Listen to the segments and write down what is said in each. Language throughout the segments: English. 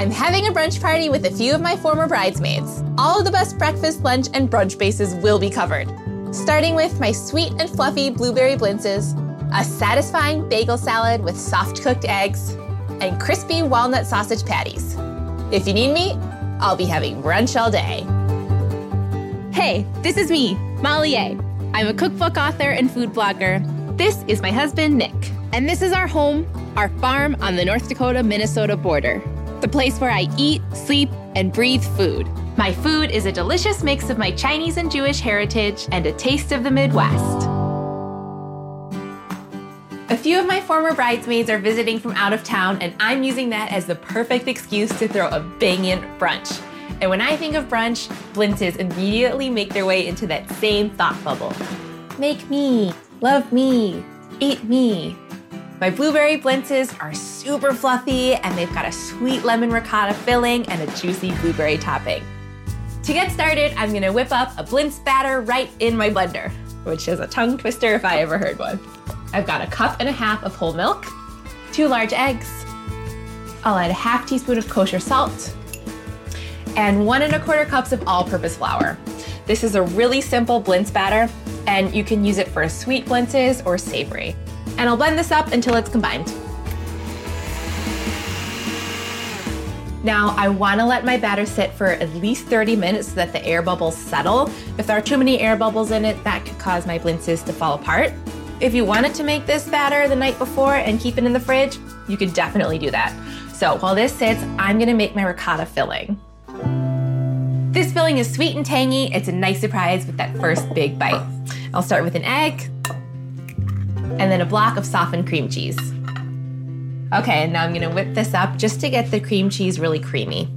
I'm having a brunch party with a few of my former bridesmaids. All of the best breakfast, lunch, and brunch bases will be covered. Starting with my sweet and fluffy blueberry blintzes, a satisfying bagel salad with soft cooked eggs, and crispy walnut sausage patties. If you need me, I'll be having brunch all day. Hey, this is me, Molly Yeh. I'm a cookbook author and food blogger. This is my husband, Nick. And this is our home, our farm on the North Dakota Minnesota border. The place where I eat, sleep, and breathe food. My food is a delicious mix of my Chinese and Jewish heritage and a taste of the Midwest. A few of my former bridesmaids are visiting from out of town, and I'm using that as the perfect excuse to throw a banging brunch. And when I think of brunch, blintzes immediately make their way into that same thought bubble. Make me, love me, eat me. My blueberry blintzes are super fluffy and they've got a sweet lemon ricotta filling and a juicy blueberry topping. To get started, I'm gonna whip up a blintz batter right in my blender, which is a tongue twister if I ever heard one. I've got a cup and a half of whole milk, two large eggs, I'll add a half teaspoon of kosher salt, and one and a quarter cups of all purpose flour. This is a really simple blintz batter, and you can use it for sweet blintzes or savory. And I'll blend this up until it's combined. Now, I wanna let my batter sit for at least 30 minutes so that the air bubbles settle. If there are too many air bubbles in it, that could cause my blintzes to fall apart. If you wanted to make this batter the night before and keep it in the fridge, you could definitely do that. So while this sits, I'm gonna make my ricotta filling. This filling is sweet and tangy. It's a nice surprise with that first big bite. I'll start with an egg and then a block of softened cream cheese. Okay, and now I'm gonna whip this up just to get the cream cheese really creamy.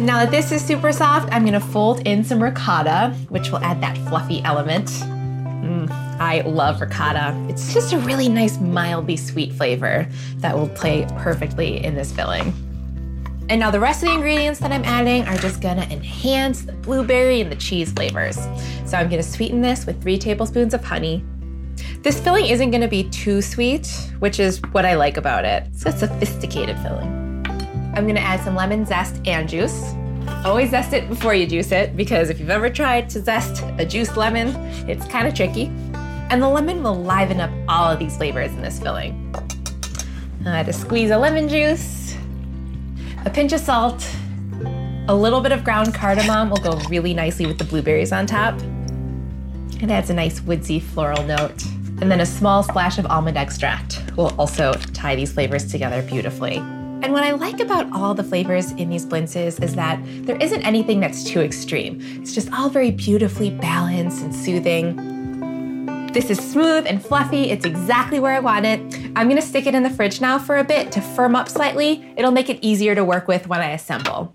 Now that this is super soft, I'm gonna fold in some ricotta, which will add that fluffy element. Mm, I love ricotta. It's just a really nice, mildly sweet flavor that will play perfectly in this filling. And now the rest of the ingredients that I'm adding are just gonna enhance the blueberry and the cheese flavors. So I'm gonna sweeten this with three tablespoons of honey. This filling isn't gonna be too sweet, which is what I like about it. It's a sophisticated filling. I'm gonna add some lemon zest and juice. Always zest it before you juice it because if you've ever tried to zest a juiced lemon, it's kind of tricky. And the lemon will liven up all of these flavors in this filling. I'll add a squeeze a lemon juice, a pinch of salt, a little bit of ground cardamom will go really nicely with the blueberries on top. It adds a nice woodsy floral note. And then a small splash of almond extract will also tie these flavors together beautifully. And what I like about all the flavors in these blintzes is that there isn't anything that's too extreme. It's just all very beautifully balanced and soothing. This is smooth and fluffy. It's exactly where I want it. I'm gonna stick it in the fridge now for a bit to firm up slightly. It'll make it easier to work with when I assemble.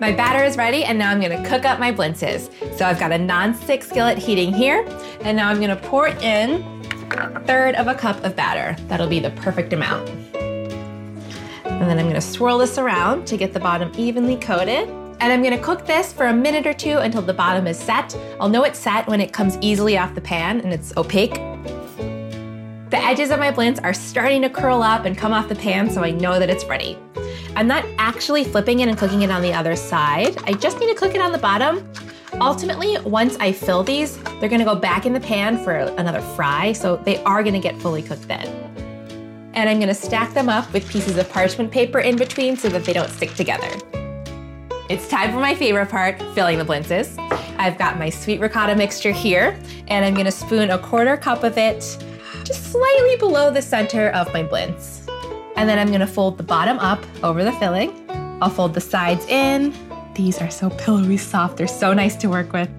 My batter is ready and now I'm gonna cook up my blintzes. So I've got a non-stick skillet heating here and now I'm gonna pour in a third of a cup of batter. That'll be the perfect amount. And then I'm gonna swirl this around to get the bottom evenly coated. And I'm gonna cook this for a minute or two until the bottom is set. I'll know it's set when it comes easily off the pan and it's opaque. The edges of my blintz are starting to curl up and come off the pan, so I know that it's ready. I'm not actually flipping it and cooking it on the other side. I just need to cook it on the bottom. Ultimately, once I fill these, they're gonna go back in the pan for another fry, so they are gonna get fully cooked then and I'm gonna stack them up with pieces of parchment paper in between so that they don't stick together. It's time for my favorite part, filling the blintzes. I've got my sweet ricotta mixture here, and I'm gonna spoon a quarter cup of it just slightly below the center of my blintz. And then I'm gonna fold the bottom up over the filling. I'll fold the sides in. These are so pillowy soft, they're so nice to work with.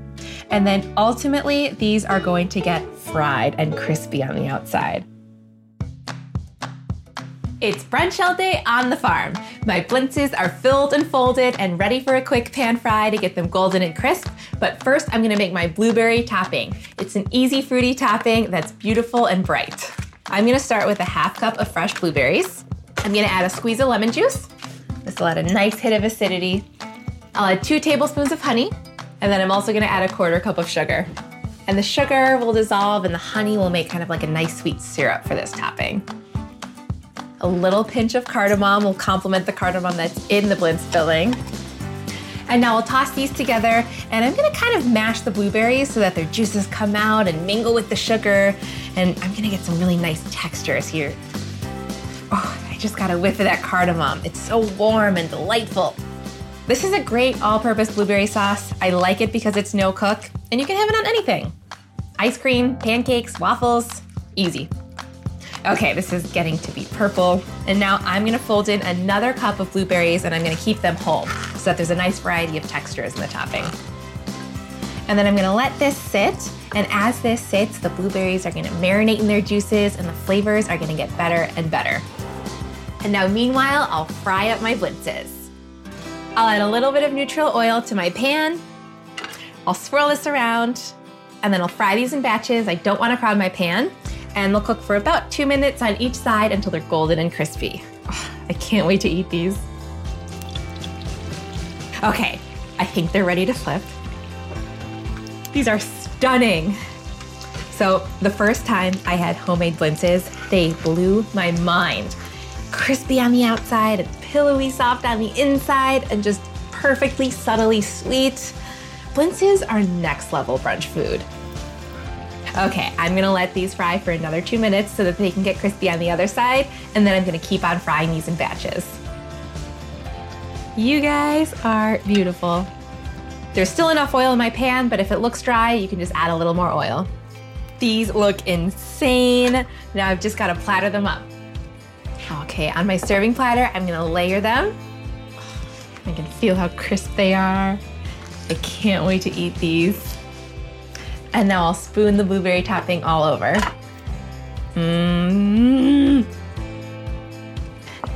And then ultimately, these are going to get fried and crispy on the outside. It's brunch all day on the farm. My blintzes are filled and folded and ready for a quick pan fry to get them golden and crisp. But first, I'm gonna make my blueberry topping. It's an easy fruity topping that's beautiful and bright. I'm gonna start with a half cup of fresh blueberries. I'm gonna add a squeeze of lemon juice. This will add a nice hit of acidity. I'll add two tablespoons of honey, and then I'm also gonna add a quarter cup of sugar. And the sugar will dissolve and the honey will make kind of like a nice sweet syrup for this topping. A little pinch of cardamom will complement the cardamom that's in the blintz filling. And now I'll toss these together and I'm gonna kind of mash the blueberries so that their juices come out and mingle with the sugar. And I'm gonna get some really nice textures here. Oh, I just got a whiff of that cardamom. It's so warm and delightful. This is a great all-purpose blueberry sauce. I like it because it's no cook and you can have it on anything. Ice cream, pancakes, waffles, easy. Okay, this is getting to be purple. And now I'm gonna fold in another cup of blueberries and I'm gonna keep them whole so that there's a nice variety of textures in the topping. And then I'm gonna let this sit. And as this sits, the blueberries are gonna marinate in their juices and the flavors are gonna get better and better. And now meanwhile, I'll fry up my blintzes. I'll add a little bit of neutral oil to my pan. I'll swirl this around and then I'll fry these in batches. I don't wanna crowd my pan and they'll cook for about two minutes on each side until they're golden and crispy. Oh, I can't wait to eat these. Okay, I think they're ready to flip. These are stunning. So the first time I had homemade blintzes, they blew my mind. Crispy on the outside and pillowy soft on the inside and just perfectly subtly sweet. Blintzes are next level brunch food. Okay, I'm gonna let these fry for another two minutes so that they can get crispy on the other side, and then I'm gonna keep on frying these in batches. You guys are beautiful. There's still enough oil in my pan, but if it looks dry, you can just add a little more oil. These look insane. Now I've just gotta platter them up. Okay, on my serving platter, I'm gonna layer them. I can feel how crisp they are. I can't wait to eat these. And now I'll spoon the blueberry topping all over. Mmm.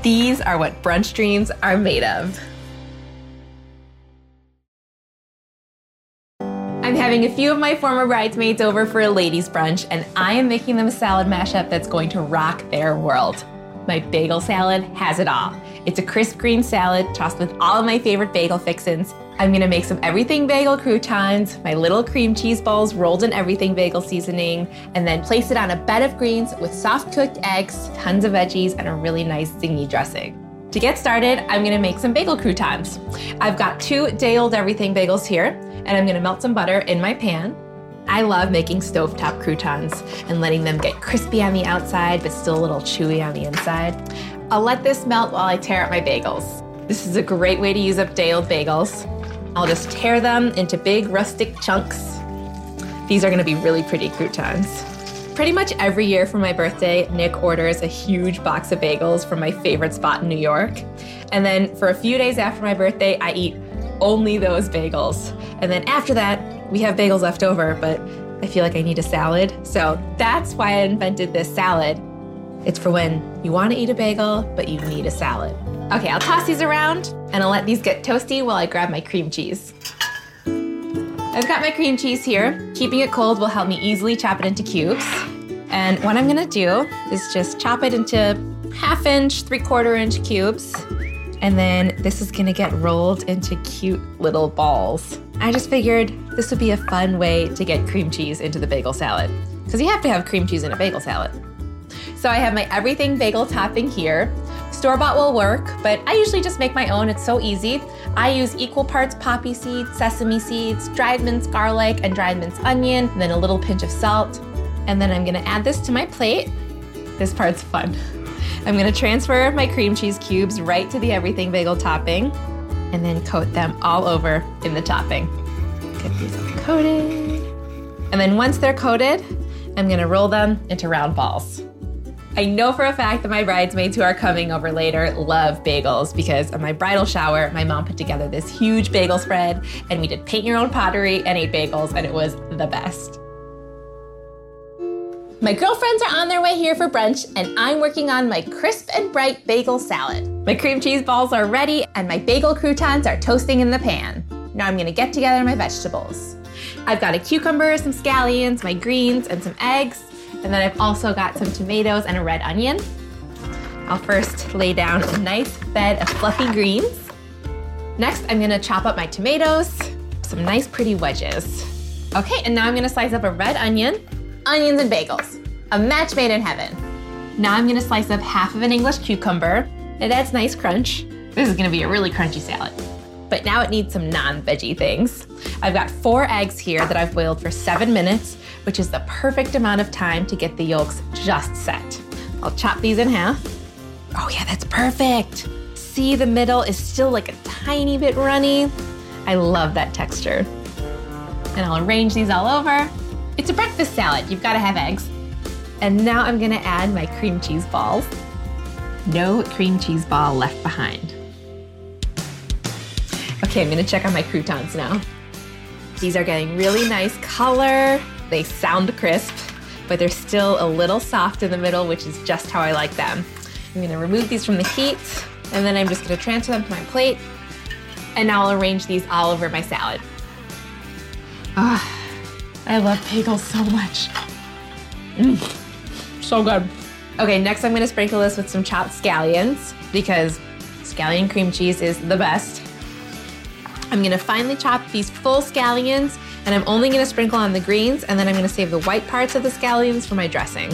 These are what brunch dreams are made of. I'm having a few of my former bridesmaids over for a ladies' brunch, and I am making them a salad mashup that's going to rock their world. My bagel salad has it all. It's a crisp green salad tossed with all of my favorite bagel fixins. I'm gonna make some everything bagel croutons, my little cream cheese balls rolled in everything bagel seasoning, and then place it on a bed of greens with soft cooked eggs, tons of veggies, and a really nice zingy dressing. To get started, I'm gonna make some bagel croutons. I've got two day old everything bagels here, and I'm gonna melt some butter in my pan. I love making stovetop croutons and letting them get crispy on the outside but still a little chewy on the inside. I'll let this melt while I tear up my bagels. This is a great way to use up day old bagels. I'll just tear them into big rustic chunks. These are gonna be really pretty croutons. Pretty much every year for my birthday, Nick orders a huge box of bagels from my favorite spot in New York. And then for a few days after my birthday, I eat only those bagels. And then after that, we have bagels left over, but I feel like I need a salad. So that's why I invented this salad. It's for when you want to eat a bagel, but you need a salad. Okay, I'll toss these around and I'll let these get toasty while I grab my cream cheese. I've got my cream cheese here. Keeping it cold will help me easily chop it into cubes. And what I'm gonna do is just chop it into half inch, three quarter inch cubes. And then this is gonna get rolled into cute little balls. I just figured this would be a fun way to get cream cheese into the bagel salad. Because you have to have cream cheese in a bagel salad. So I have my everything bagel topping here. Store bought will work, but I usually just make my own. It's so easy. I use equal parts poppy seeds, sesame seeds, dried minced garlic, and dried minced onion, and then a little pinch of salt. And then I'm gonna add this to my plate. This part's fun. I'm gonna transfer my cream cheese cubes right to the everything bagel topping and then coat them all over in the topping. Get these all coated. And then once they're coated, I'm gonna roll them into round balls. I know for a fact that my bridesmaids who are coming over later love bagels because of my bridal shower, my mom put together this huge bagel spread and we did paint your own pottery and ate bagels and it was the best. My girlfriends are on their way here for brunch, and I'm working on my crisp and bright bagel salad. My cream cheese balls are ready, and my bagel croutons are toasting in the pan. Now I'm gonna get together my vegetables. I've got a cucumber, some scallions, my greens, and some eggs, and then I've also got some tomatoes and a red onion. I'll first lay down a nice bed of fluffy greens. Next, I'm gonna chop up my tomatoes, some nice pretty wedges. Okay, and now I'm gonna slice up a red onion, Onions and bagels, a match made in heaven. Now I'm gonna slice up half of an English cucumber. It adds nice crunch. This is gonna be a really crunchy salad. But now it needs some non-veggie things. I've got four eggs here that I've boiled for seven minutes, which is the perfect amount of time to get the yolks just set. I'll chop these in half. Oh yeah, that's perfect. See, the middle is still like a tiny bit runny. I love that texture. And I'll arrange these all over. It's a breakfast salad, you've gotta have eggs. And now I'm gonna add my cream cheese balls. No cream cheese ball left behind. Okay, I'm gonna check on my croutons now. These are getting really nice color. They sound crisp, but they're still a little soft in the middle, which is just how I like them. I'm gonna remove these from the heat, and then I'm just gonna transfer them to my plate. And now I'll arrange these all over my salad. Ah, I love bagels so much. Mm, so good. Okay, next I'm gonna sprinkle this with some chopped scallions because scallion cream cheese is the best. I'm gonna finely chop these full scallions and I'm only gonna sprinkle on the greens and then I'm gonna save the white parts of the scallions for my dressing.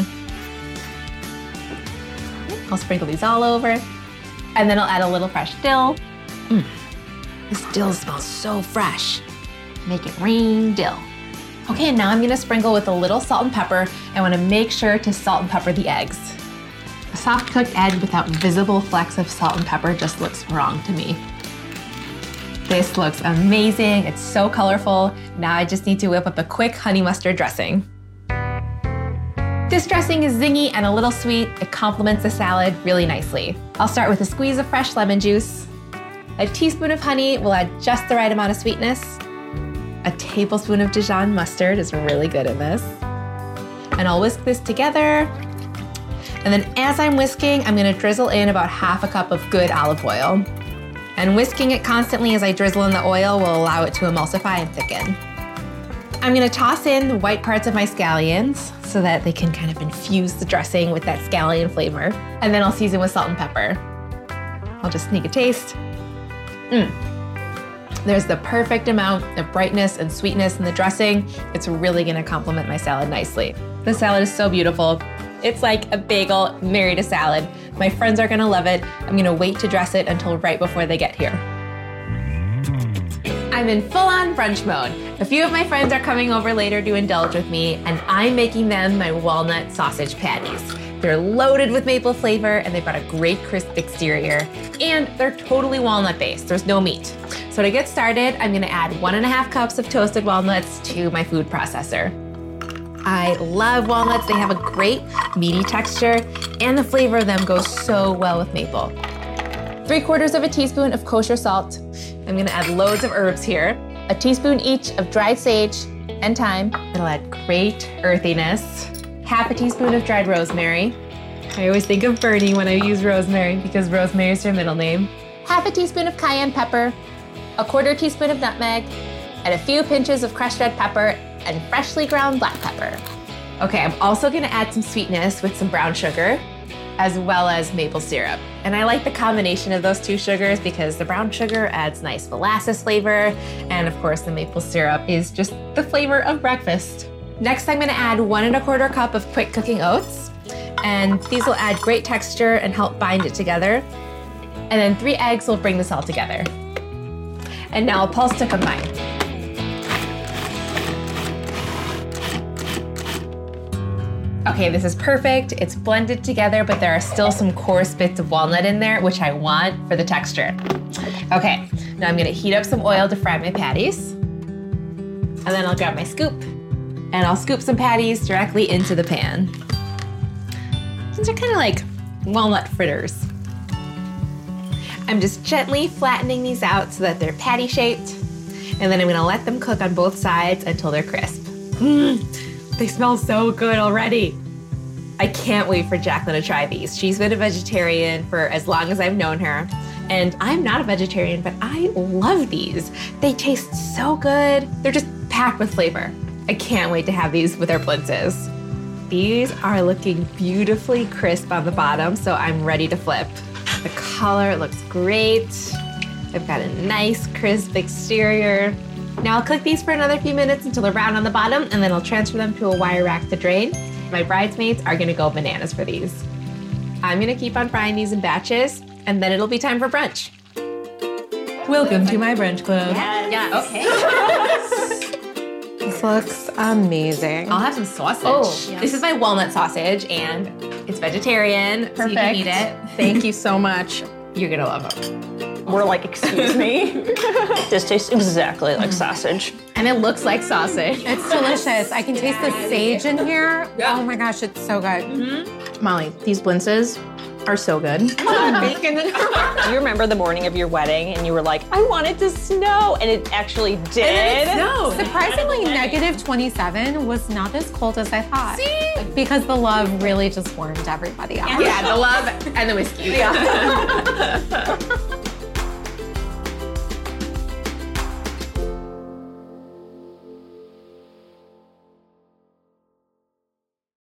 I'll sprinkle these all over and then I'll add a little fresh dill. Mm, this dill smells so fresh. Make it rain dill. Okay, and now I'm gonna sprinkle with a little salt and pepper. I wanna make sure to salt and pepper the eggs. A soft cooked egg without visible flecks of salt and pepper just looks wrong to me. This looks amazing. It's so colorful. Now I just need to whip up a quick honey mustard dressing. This dressing is zingy and a little sweet. It complements the salad really nicely. I'll start with a squeeze of fresh lemon juice. A teaspoon of honey will add just the right amount of sweetness. A tablespoon of Dijon mustard is really good in this. And I'll whisk this together. And then as I'm whisking, I'm gonna drizzle in about half a cup of good olive oil. And whisking it constantly as I drizzle in the oil will allow it to emulsify and thicken. I'm gonna toss in the white parts of my scallions so that they can kind of infuse the dressing with that scallion flavor. And then I'll season with salt and pepper. I'll just sneak a taste. Mmm. There's the perfect amount of brightness and sweetness in the dressing. It's really gonna complement my salad nicely. The salad is so beautiful. It's like a bagel married a salad. My friends are gonna love it. I'm gonna wait to dress it until right before they get here. I'm in full on brunch mode. A few of my friends are coming over later to indulge with me, and I'm making them my walnut sausage patties. They're loaded with maple flavor and they've got a great crisp exterior, and they're totally walnut based. There's no meat. So to get started, I'm gonna add one and a half cups of toasted walnuts to my food processor. I love walnuts. They have a great meaty texture, and the flavor of them goes so well with maple. Three quarters of a teaspoon of kosher salt. I'm gonna add loads of herbs here. A teaspoon each of dried sage and thyme. It'll add great earthiness. Half a teaspoon of dried rosemary. I always think of Bernie when I use rosemary because rosemary is her middle name. Half a teaspoon of cayenne pepper, a quarter teaspoon of nutmeg, and a few pinches of crushed red pepper and freshly ground black pepper. Okay, I'm also gonna add some sweetness with some brown sugar as well as maple syrup. And I like the combination of those two sugars because the brown sugar adds nice molasses flavor, and of course, the maple syrup is just the flavor of breakfast. Next, I'm gonna add one and a quarter cup of quick cooking oats, and these will add great texture and help bind it together. And then three eggs will bring this all together. And now a pulse to combine. Okay, this is perfect. It's blended together, but there are still some coarse bits of walnut in there, which I want for the texture. Okay, now I'm gonna heat up some oil to fry my patties. And then I'll grab my scoop and I'll scoop some patties directly into the pan. These are kind of like walnut fritters. I'm just gently flattening these out so that they're patty shaped. And then I'm gonna let them cook on both sides until they're crisp. Mmm, they smell so good already. I can't wait for Jacqueline to try these. She's been a vegetarian for as long as I've known her. And I'm not a vegetarian, but I love these. They taste so good. They're just packed with flavor. I can't wait to have these with our blintzes. These are looking beautifully crisp on the bottom, so I'm ready to flip. The color looks great. I've got a nice crisp exterior. Now I'll cook these for another few minutes until they're brown on the bottom, and then I'll transfer them to a wire rack to drain. My bridesmaids are gonna go bananas for these. I'm gonna keep on frying these in batches, and then it'll be time for brunch. Welcome to my brunch club. Yeah, okay. This looks amazing. I'll have some sausage. Oh, This is my walnut sausage, and it's vegetarian, so you can eat it. Thank you so much. You're gonna love them. We're like, excuse me. this tastes exactly like sausage. And it looks like sausage. It's delicious. I can taste the sage in here. Oh my gosh, it's so good. Mm-hmm. Molly, these blintzes are so good. Bacon Do you remember the morning of your wedding and you were like, I want it to snow? And it actually did. no. Surprisingly, negative 27 was not as cold as I thought. See? Because the love really just warmed everybody up. Yeah, the love and the whiskey. Yeah.